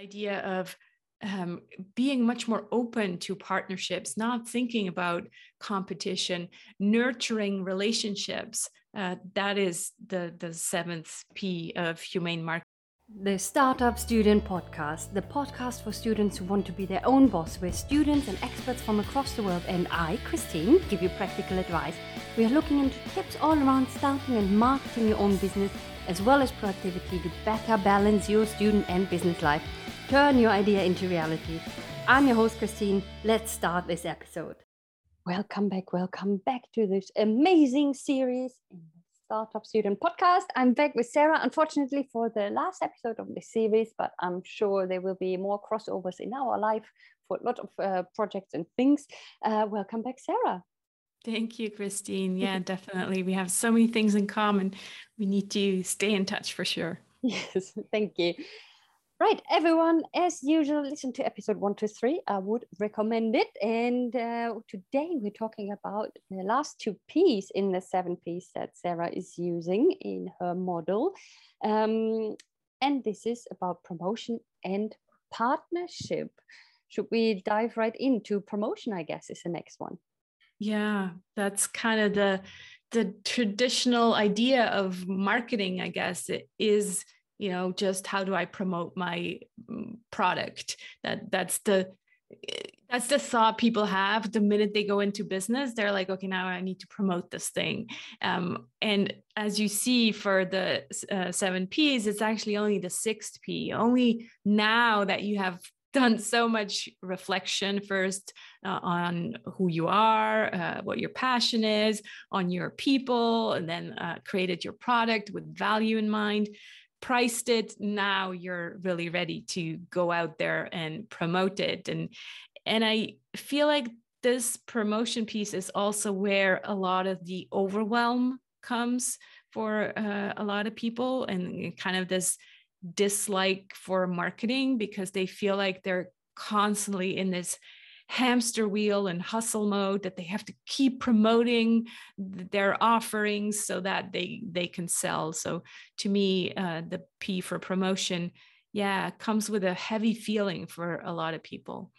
idea of um, being much more open to partnerships, not thinking about competition, nurturing relationships. Uh, that is the, the seventh P of humane marketing. The Startup Student Podcast, the podcast for students who want to be their own boss, where students and experts from across the world and I, Christine, give you practical advice. We are looking into tips all around starting and marketing your own business, as well as productivity to better balance your student and business life. Turn your idea into reality. I'm your host, Christine. Let's start this episode. Welcome back, welcome back to this amazing series in Startup Student Podcast. I'm back with Sarah, unfortunately, for the last episode of this series, but I'm sure there will be more crossovers in our life for a lot of uh, projects and things. Uh, welcome back, Sarah. Thank you, Christine. Yeah, definitely. We have so many things in common. We need to stay in touch for sure. Yes, thank you. Right, everyone, as usual, listen to episode one to three. I would recommend it. And uh, today we're talking about the last two P's in the seven P's that Sarah is using in her model. Um, and this is about promotion and partnership. Should we dive right into promotion? I guess is the next one. Yeah, that's kind of the the traditional idea of marketing, I guess, it is you know just how do i promote my mm, product? That that's the that's the thought people have the minute they go into business. They're like okay now i need to promote this thing. Um, and as you see for the uh, seven p's it's actually only the sixth p. Only now that you have done so much reflection first uh, on who you are, uh, what your passion is, on your people, and then uh, created your product with value in mind priced it now you're really ready to go out there and promote it. And and i feel like this promotion piece is also where a lot of the overwhelm comes for uh, a lot of people and kind of this dislike for marketing because they feel like they're constantly in this hamster wheel and hustle mode that they have to keep promoting their offerings so that they they can sell. So to me uh, the p for promotion yeah comes with a heavy feeling for a lot of people.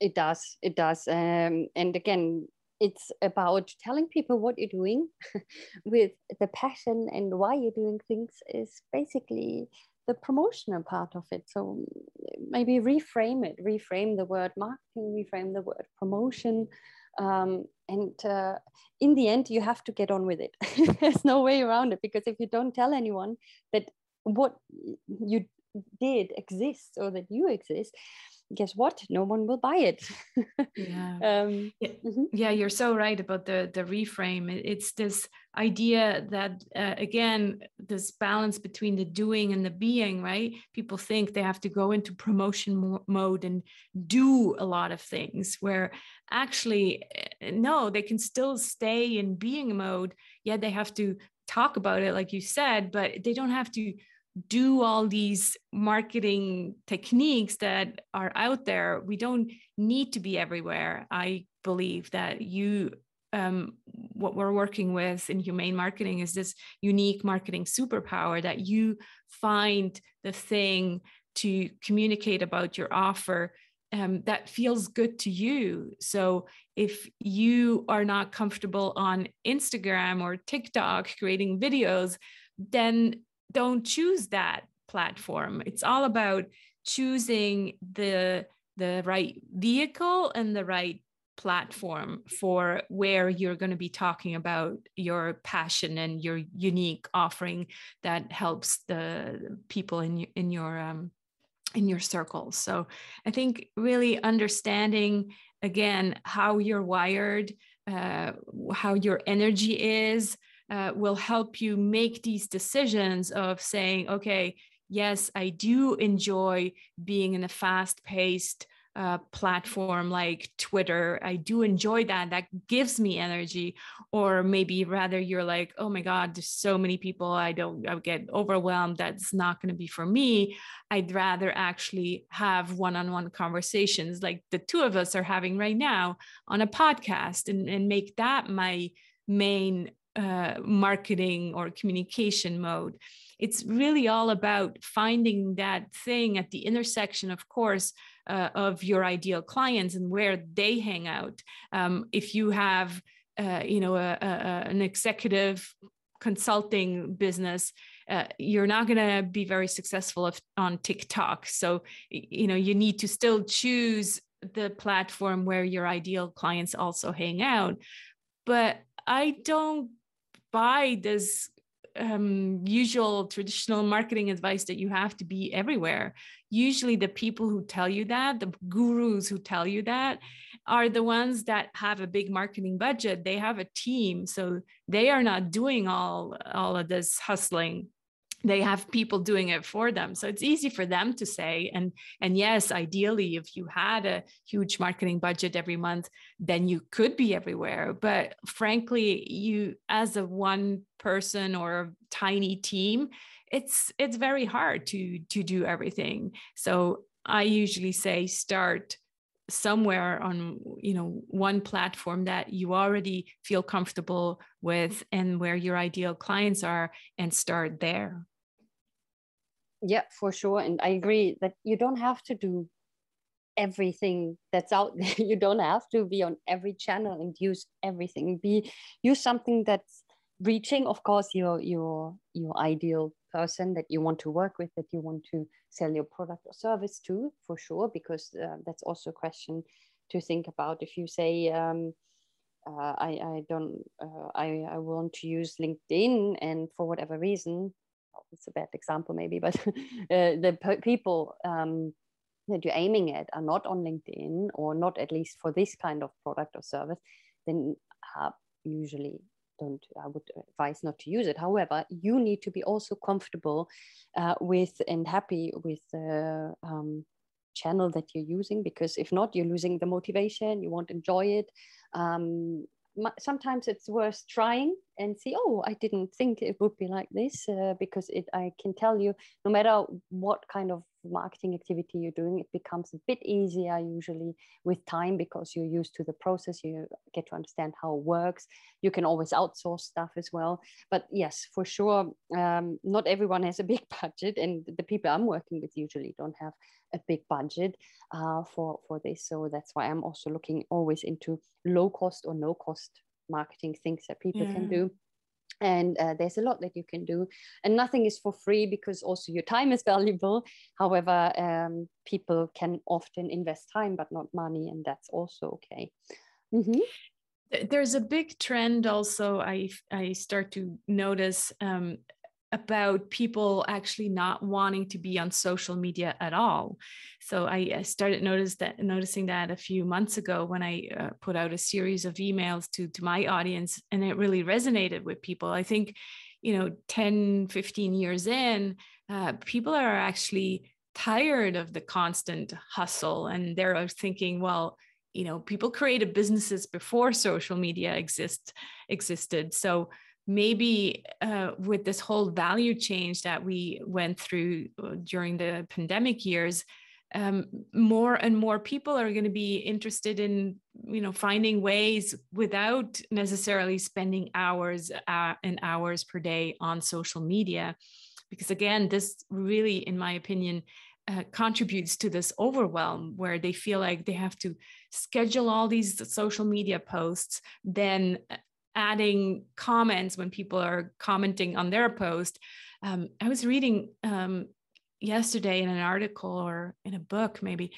It does it does um, and again it's about telling people what you're doing with the passion and why you're doing things is basically the promotional part of it. So maybe reframe it, reframe the word marketing, reframe the word promotion. Um, and uh, in the end, you have to get on with it. There's no way around it because if you don't tell anyone that what you did exist or that you exist, guess what? No one will buy it. Yeah. Um, yeah, mm-hmm. yeah, you're so right about the the reframe. It's this idea that uh, again this balance between the doing and the being right? People think they have to go into promotion mo- mode and do a lot of things where actually eh, no they can still stay in being mode yet they have to talk about it like you said but they don't have to do all these marketing techniques that are out there we don't need to be everywhere i believe that you um, what we're working with in humane marketing is this unique marketing superpower that you find the thing to communicate about your offer um, that feels good to you. So if you are not comfortable on Instagram or TikTok creating videos, then don't choose that platform. It's all about choosing the the right vehicle and the right platform for where you're going to be talking about your passion and your unique offering that helps the people in in your um, in your circles. So I think really understanding again how you're wired, uh, how your energy is, uh, will help you make these decisions of saying, okay, yes, I do enjoy being in a fast paced uh, platform like Twitter. I do enjoy that. That gives me energy. Or maybe rather you're like, oh my God, there's so many people. I don't, I get overwhelmed. That's not going to be for me. I'd rather actually have one on one conversations like the two of us are having right now on a podcast and, and make that my main uh, marketing or communication mode. it's really all about finding that thing at the intersection, of course, uh, of your ideal clients and where they hang out. Um, if you have, uh, you know, a, a, an executive consulting business, uh, you're not going to be very successful if, on TikTok. So, you know, you need to still choose the platform where your ideal clients also hang out. But I don't buy this um, usual traditional marketing advice that you have to be everywhere. Usually, the people who tell you that, the gurus who tell you that, are the ones that have a big marketing budget. They have a team, so they are not doing all all of this hustling they have people doing it for them. So it's easy for them to say and and yes ideally if you had a huge marketing budget every month then you could be everywhere. But frankly you as a one person or a tiny team it's it's very hard to to do everything. So i usually say start somewhere on you know one platform that you already feel comfortable with and where your ideal clients are and start there yeah for sure and i agree that you don't have to do everything that's out there. You don't have to be on every channel and use everything. Be use something that's reaching of course your your your ideal person that you want to work with that you want to sell your product or service to for sure because uh, that's also a question to think about. If you say um, uh, I, I don't uh, I, I want to use linkedin and for whatever reason it's a bad example maybe, but uh, the people um, that you're aiming at are not on LinkedIn or not at least for this kind of product or service, then uh, usually don't i would advise not to use it. However you need to be also comfortable uh, with and happy with the um, channel that you're using because if not you're losing the motivation you won't enjoy it um, sometimes it's worth trying and see oh i didn't think it would be like this uh, because it i can tell you no matter what kind of marketing activity you're doing it becomes a bit easier usually with time because you're used to the process you get to understand how it works. You can always outsource stuff as well. But yes for sure um, not everyone has a big budget and the people i'm working with usually don't have a big budget uh, for for this. So that's why i'm also looking always into low cost or no cost marketing things that people yeah. can do and uh, there's a lot that you can do. And nothing is for free because also your time is valuable. However um, people can often invest time but not money and that's also okay. Mm-hmm. there's a big trend also i i start to notice um, about people actually not wanting to be on social media at all. So I started notice that noticing that a few months ago when I uh, put out a series of emails to to my audience, and it really resonated with people. I think, you know, 10, 15 years in, uh, people are actually tired of the constant hustle, and they're thinking, well, you know, people created businesses before social media exist existed. So maybe uh, with this whole value change that we went through uh, during the pandemic years um, more and more people are going to be interested in you know finding ways without necessarily spending hours uh, and hours per day on social media. Because again this really in my opinion uh, contributes to this overwhelm where they feel like they have to schedule all these social media posts then uh, adding comments when people are commenting on their post. Um, I was reading um, yesterday in an article or in a book, maybe.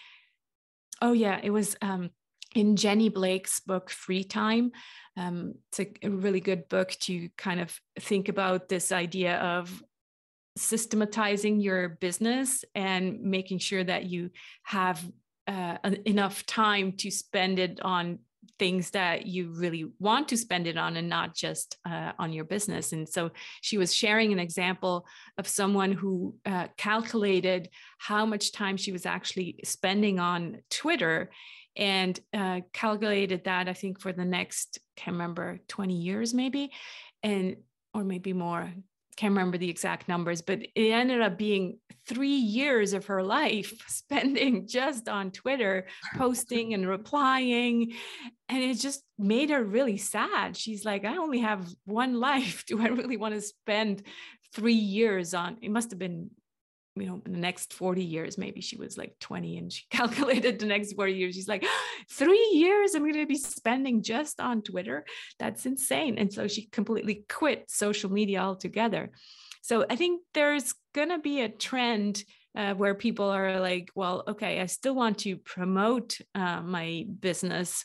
Oh, yeah, it was um, in Jenny Blake's book, Free Time. Um, it's a, a really good book to kind of think about this idea of systematizing your business and making sure that you have uh, enough time to spend it on things that you really want to spend it on and not just uh, on your business. And so she was sharing an example of someone who uh, calculated how much time she was actually spending on Twitter and uh, calculated that, I think, for the next, can't remember, 20 years maybe, and or maybe more, can't remember the exact numbers, but it ended up being three years of her life spending just on Twitter, posting and replying. And it just made her really sad. She's like, I only have one life. Do I really want to spend three years on? It must have been you know, in the next 40 years, maybe she was like 20 and she calculated the next 40 years. She's like, three years I'm going to be spending just on Twitter. That's insane. And so she completely quit social media altogether. So I think there's going to be a trend uh, where people are like, well, okay, I still want to promote uh, my business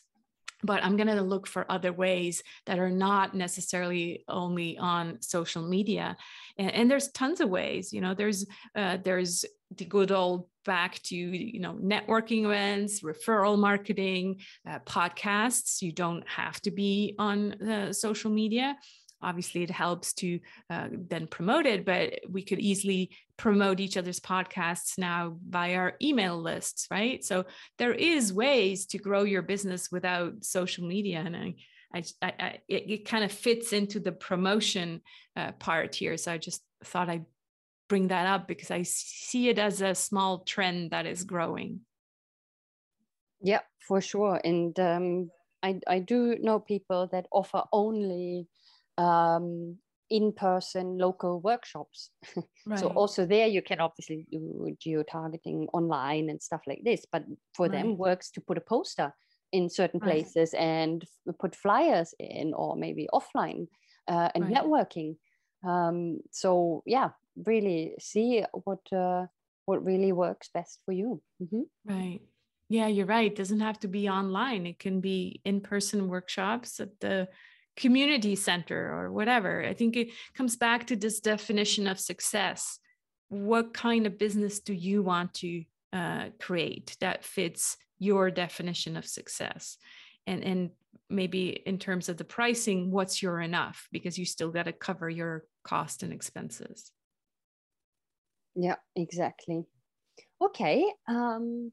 but I'm going to look for other ways that are not necessarily only on social media. And, and there's tons of ways, you know, there's, uh, there's the good old back to, you know, networking events, referral marketing, uh, podcasts. You don't have to be on uh, social media obviously it helps to uh, then promote it but we could easily promote each other's podcasts now via our email lists right so there is ways to grow your business without social media and i I, I, it, it kind of fits into the promotion uh, part here. So I just thought I'd bring that up because I see it as a small trend that is growing. Yeah, for sure. And um, I, I do know people that offer only um, in-person local workshops. Right. so also there you can obviously do geo-targeting online and stuff like this, but for right. them works to put a poster in certain places right. and put flyers in or maybe offline uh, and networking. Um, so yeah, really see what uh, what really works best for you. Mm-hmm. Right. Yeah, you're right. It doesn't have to be online. It can be in-person workshops at the community center or whatever. I think it comes back to this definition of success. What kind of business do you want to uh, create that fits your definition of success? And, and maybe in terms of the pricing, what's your enough? Because you still got to cover your cost and expenses. Yeah, exactly. Okay. Um,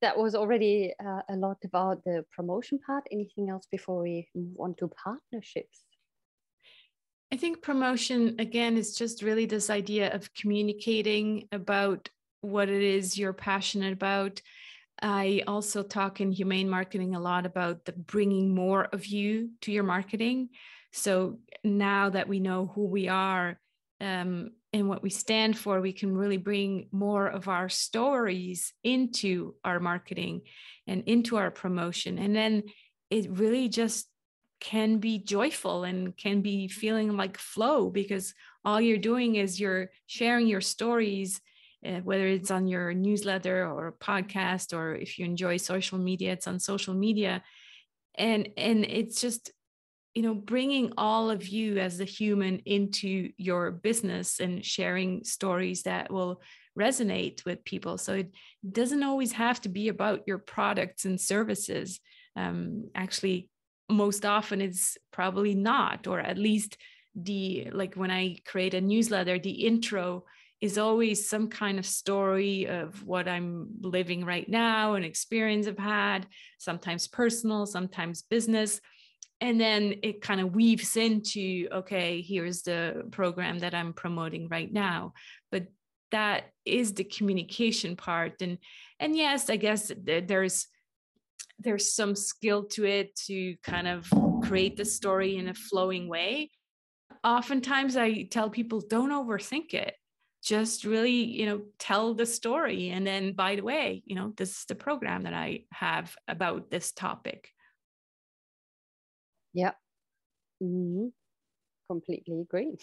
that was already uh, a lot about the promotion part. Anything else before we move on to partnerships? I think promotion, again, is just really this idea of communicating about what it is you're passionate about. I also talk in humane marketing a lot about the bringing more of you to your marketing. So now that we know who we are, um, and what we stand for, we can really bring more of our stories into our marketing and into our promotion. And then it really just can be joyful and can be feeling like flow because all you're doing is you're sharing your stories, uh, whether it's on your newsletter or podcast, or if you enjoy social media, it's on social media. And, and it's just you know bringing all of you as a human into your business and sharing stories that will resonate with people. So it doesn't always have to be about your products and services. Um, actually most often it's probably not or at least the like when i create a newsletter the intro is always some kind of story of what i'm living right now an experience i've had sometimes personal sometimes business and then it kind of weaves into okay here's the program that i'm promoting right now. But that is the communication part and and yes i guess there's there's some skill to it to kind of create the story in a flowing way. Oftentimes i tell people don't overthink it. Just really you know tell the story and then by the way you know this is the program that i have about this topic yeah. Mm-hmm. Completely agree.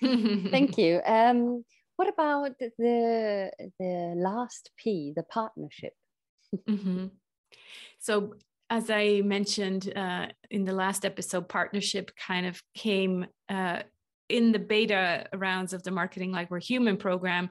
Thank you. Um, what about the the last P, the partnership? mm-hmm. So, as I mentioned uh, in the last episode, partnership kind of came uh, in the beta rounds of the Marketing Like We're Human program.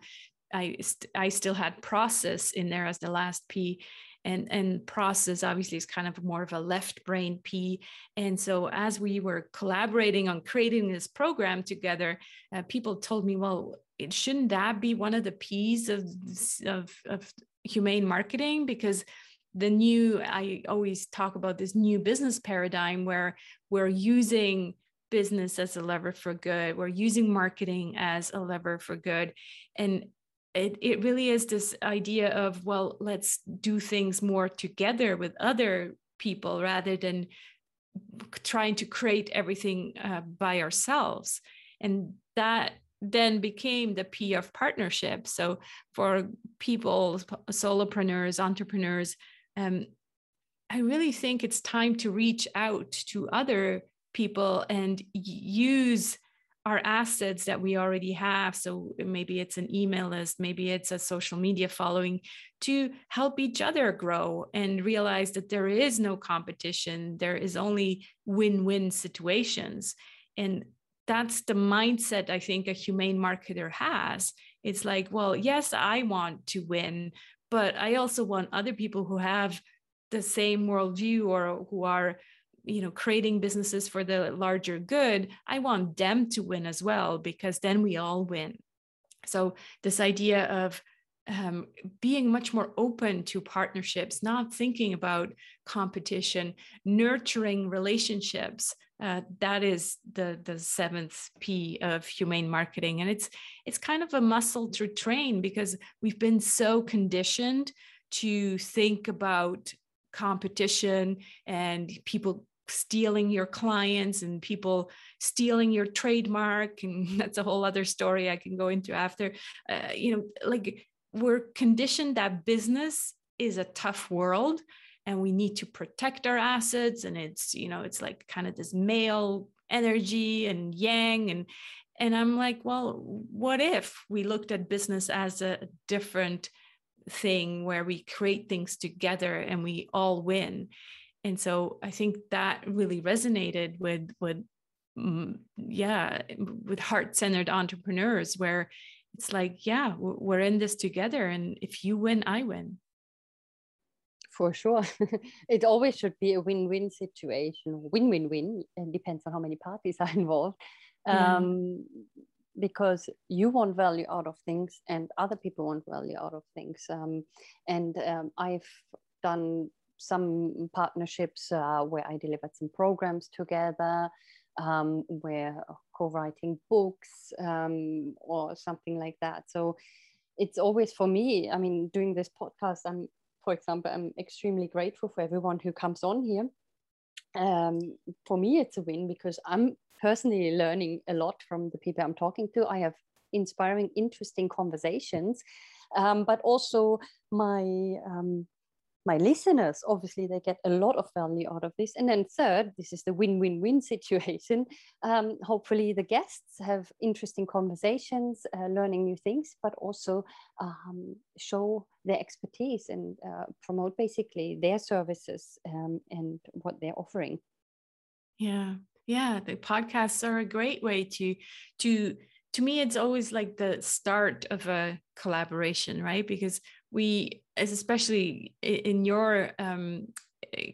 I st- I still had process in there as the last P, and and process obviously is kind of more of a left brain p. And so as we were collaborating on creating this program together uh, people told me well it shouldn't that be one of the p's of of, of humane marketing? Because the new i always talk about this new business paradigm where we're using business as a lever for good we're using marketing as a lever for good. And it, it really is this idea of well let's do things more together with other people rather than trying to create everything uh, by ourselves. And that then became the p of partnership. So for people solopreneurs entrepreneurs um, i really think it's time to reach out to other people and use our assets that we already have. So maybe it's an email list, maybe it's a social media following to help each other grow and realize that there is no competition, there is only win win situations. And that's the mindset I think a humane marketer has. It's like, well, yes, I want to win, but I also want other people who have the same worldview or who are you know creating businesses for the larger good i want them to win as well because then we all win. So this idea of um, being much more open to partnerships not thinking about competition nurturing relationships uh, that is the the seventh p of humane marketing. And it's it's kind of a muscle to train because we've been so conditioned to think about competition and people stealing your clients and people stealing your trademark and that's a whole other story i can go into after. Uh, you know like we're conditioned that business is a tough world and we need to protect our assets and it's you know it's like kind of this male energy and yang and and i'm like well what if we looked at business as a different thing where we create things together and we all win and so i think that really resonated with with mm, yeah with heart-centered entrepreneurs where it's like yeah we're in this together and if you win i win. For sure. It always should be a win-win situation. Win-win-win and depends on how many parties are involved. Yeah. um, because you want value out of things and other people want value out of things. Um, and um, i've done some partnerships uh, where I delivered some programs together, um, where co-writing books um, or something like that. So it's always for me. I mean, doing this podcast, I'm, for example, I'm extremely grateful for everyone who comes on here. Um, for me, it's a win because I'm personally learning a lot from the people I'm talking to. I have inspiring, interesting conversations, um, but also my um, my listeners obviously they get a lot of value out of this. And then third this is the win-win-win situation. Um, hopefully the guests have interesting conversations uh, learning new things but also um, show their expertise and uh, promote basically their services um, and what they're offering. Yeah. Yeah the podcasts are a great way to to to me it's always like the start of a collaboration right? Because we especially in your um,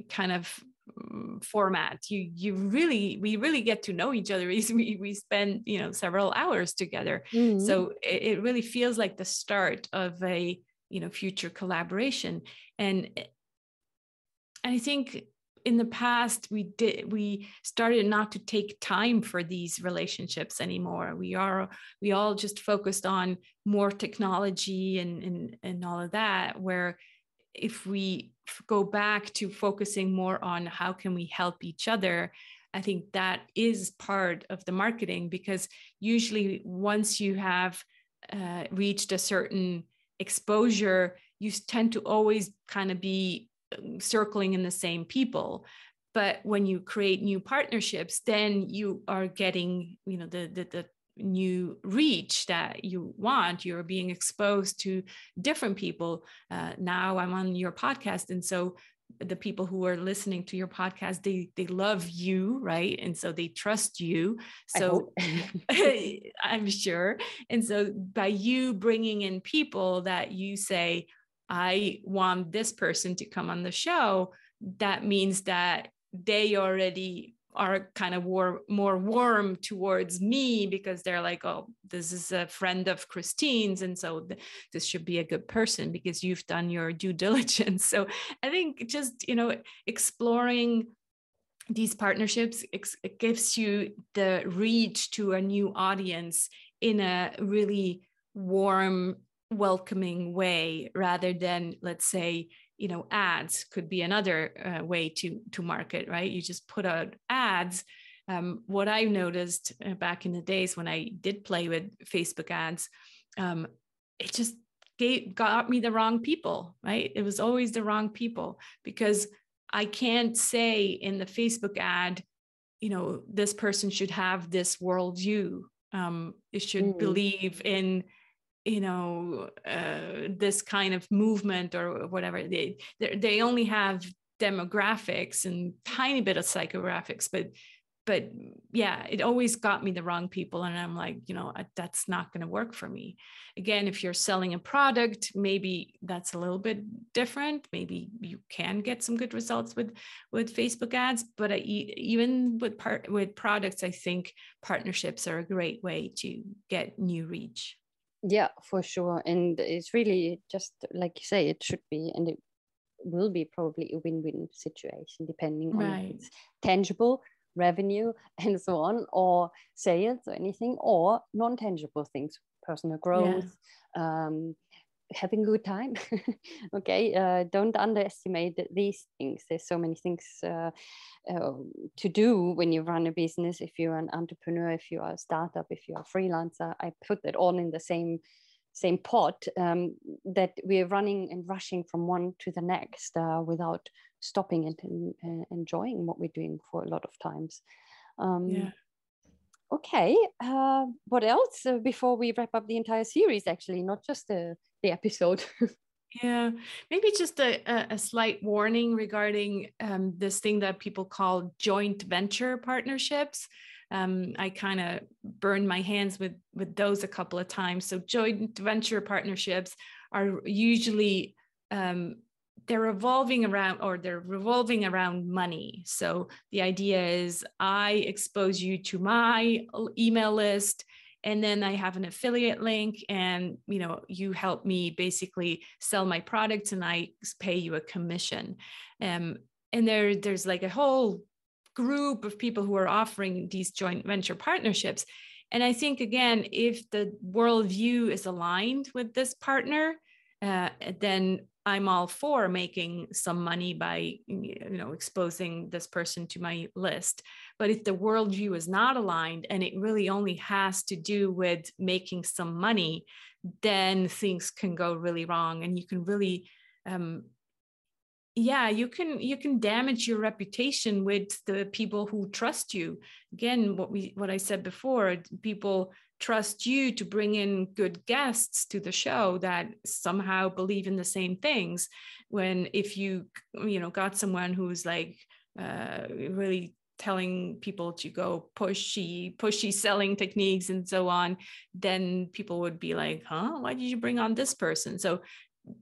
kind of mm, format you you really we really get to know each other. We, we spend you know several hours together. Mm-hmm. so it, it really feels like the start of a you know future collaboration. And i think in the past we did we started not to take time for these relationships anymore. We are we all just focused on more technology and and, and all of that where if we go back to focusing more on how can we help each other i think that is part of the marketing because usually once you have uh, reached a certain exposure you tend to always kind of be circling in the same people. But when you create new partnerships then you are getting you know the the, the new reach that you want. You're being exposed to different people. Uh, now i'm on your podcast and so the people who are listening to your podcast they they love you right? And so they trust you. So i'm sure. And so by you bringing in people that you say I want this person to come on the show, that means that they already are kind of war, more warm towards me because they're like, oh, this is a friend of Christine's. And so th- this should be a good person because you've done your due diligence. So I think just, you know, exploring these partnerships it gives you the reach to a new audience in a really warm welcoming way rather than let's say you know ads could be another uh, way to to market right? You just put out ads. Um, what i noticed uh, back in the days when i did play with facebook ads um, it just gave, got me the wrong people right? It was always the wrong people because i can't say in the facebook ad you know this person should have this worldview. Um, it should mm. believe in you know uh, this kind of movement or whatever they they only have demographics and tiny bit of psychographics but but yeah it always got me the wrong people and i'm like you know that's not going to work for me. Again if you're selling a product maybe that's a little bit different. Maybe you can get some good results with with facebook ads but I, even with part with products i think partnerships are a great way to get new reach yeah for sure and it's really just like you say it should be and it will be probably a win-win situation depending on right. it's tangible revenue and so on or sales or anything or non-tangible things personal growth yeah. um, having good time. Okay uh, don't underestimate these things. There's so many things uh, uh, to do when you run a business. If you're an entrepreneur if you are a startup if you're a freelancer i put that all in the same same pot um, that we're running and rushing from one to the next uh, without stopping and, and, enjoying what we're doing for a lot of times. Um, yeah okay uh, what else uh, before we wrap up the entire series actually not just the, the episode? Yeah maybe just a, a, slight warning regarding um, this thing that people call joint venture partnerships. Um, i kind of burned my hands with with those a couple of times. So joint venture partnerships are usually um, they're revolving around or they're revolving around money. So the idea is I expose you to my email list and then I have an affiliate link and you know you help me basically sell my products and I pay you a commission. Um, and there there's like a whole group of people who are offering these joint venture partnerships. And I think again, if the worldview is aligned with this partner, uh, then I'm all for making some money by you know exposing this person to my list. But if the worldview is not aligned and it really only has to do with making some money, then things can go really wrong, and you can really um, yeah you can you can damage your reputation with the people who trust you again what we what i said before people trust you to bring in good guests to the show that somehow believe in the same things. When if you you know got someone who's like uh, really telling people to go pushy pushy selling techniques and so on then people would be like huh? Why did you bring on this person? So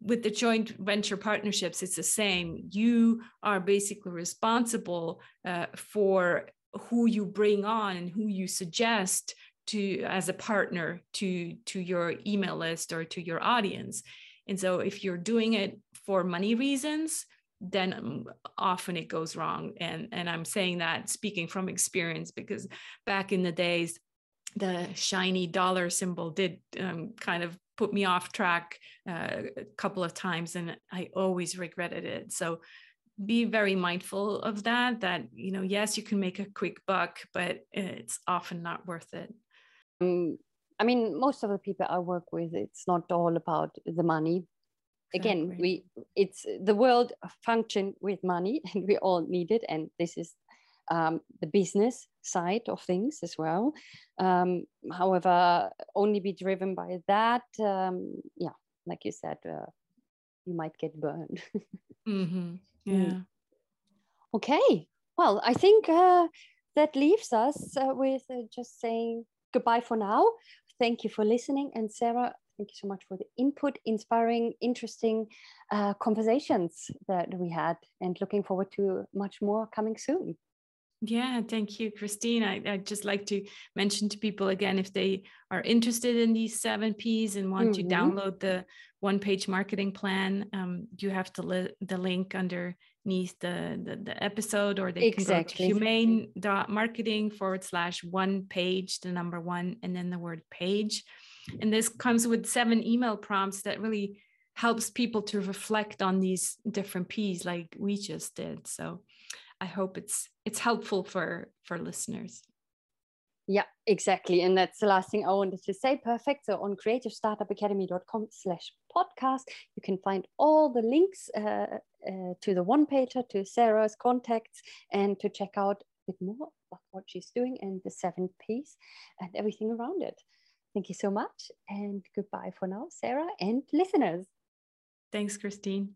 with the joint venture partnerships it's the same. You are basically responsible uh, for who you bring on and who you suggest to as a partner to to your email list or to your audience. And so if you're doing it for money reasons then um, often it goes wrong. And and i'm saying that speaking from experience because back in the days the shiny dollar symbol did um, kind of put me off track uh, a couple of times and i always regretted it. So be very mindful of that that you know yes you can make a quick buck but it's often not worth it um, I mean, most of the people I work with, it's not all about the money. Again, we it's the world function with money, and we all need it. And this is um, the business side of things as well. Um, however, only be driven by that. Um, yeah, like you said, uh, you might get burned. mm-hmm. Yeah. Mm. Okay. Well, I think uh, that leaves us uh, with uh, just saying goodbye for now. Thank you for listening. And Sarah, thank you so much for the input, inspiring, interesting uh, conversations that we had, and looking forward to much more coming soon. Yeah, thank you, Christine. I, would just like to mention to people again if they are interested in these seven P's and want mm-hmm. to download the one page marketing plan, um, you have to li- the link underneath the, the, the episode, or they exactly. can go to humane marketing forward slash one page, the number one, and then the word page. And this comes with seven email prompts that really helps people to reflect on these different P's like we just did. So I hope it's it's helpful for for listeners. Yeah, exactly. And that's the last thing I wanted to say. Perfect. So on creativestartupacademy.com slash podcast, you can find all the links uh, uh, to the one pager, to Sarah's contacts, and to check out a bit more of what she's doing and the seven P's and everything around it. Thank you so much. And goodbye for now, Sarah and listeners. Thanks, Christine.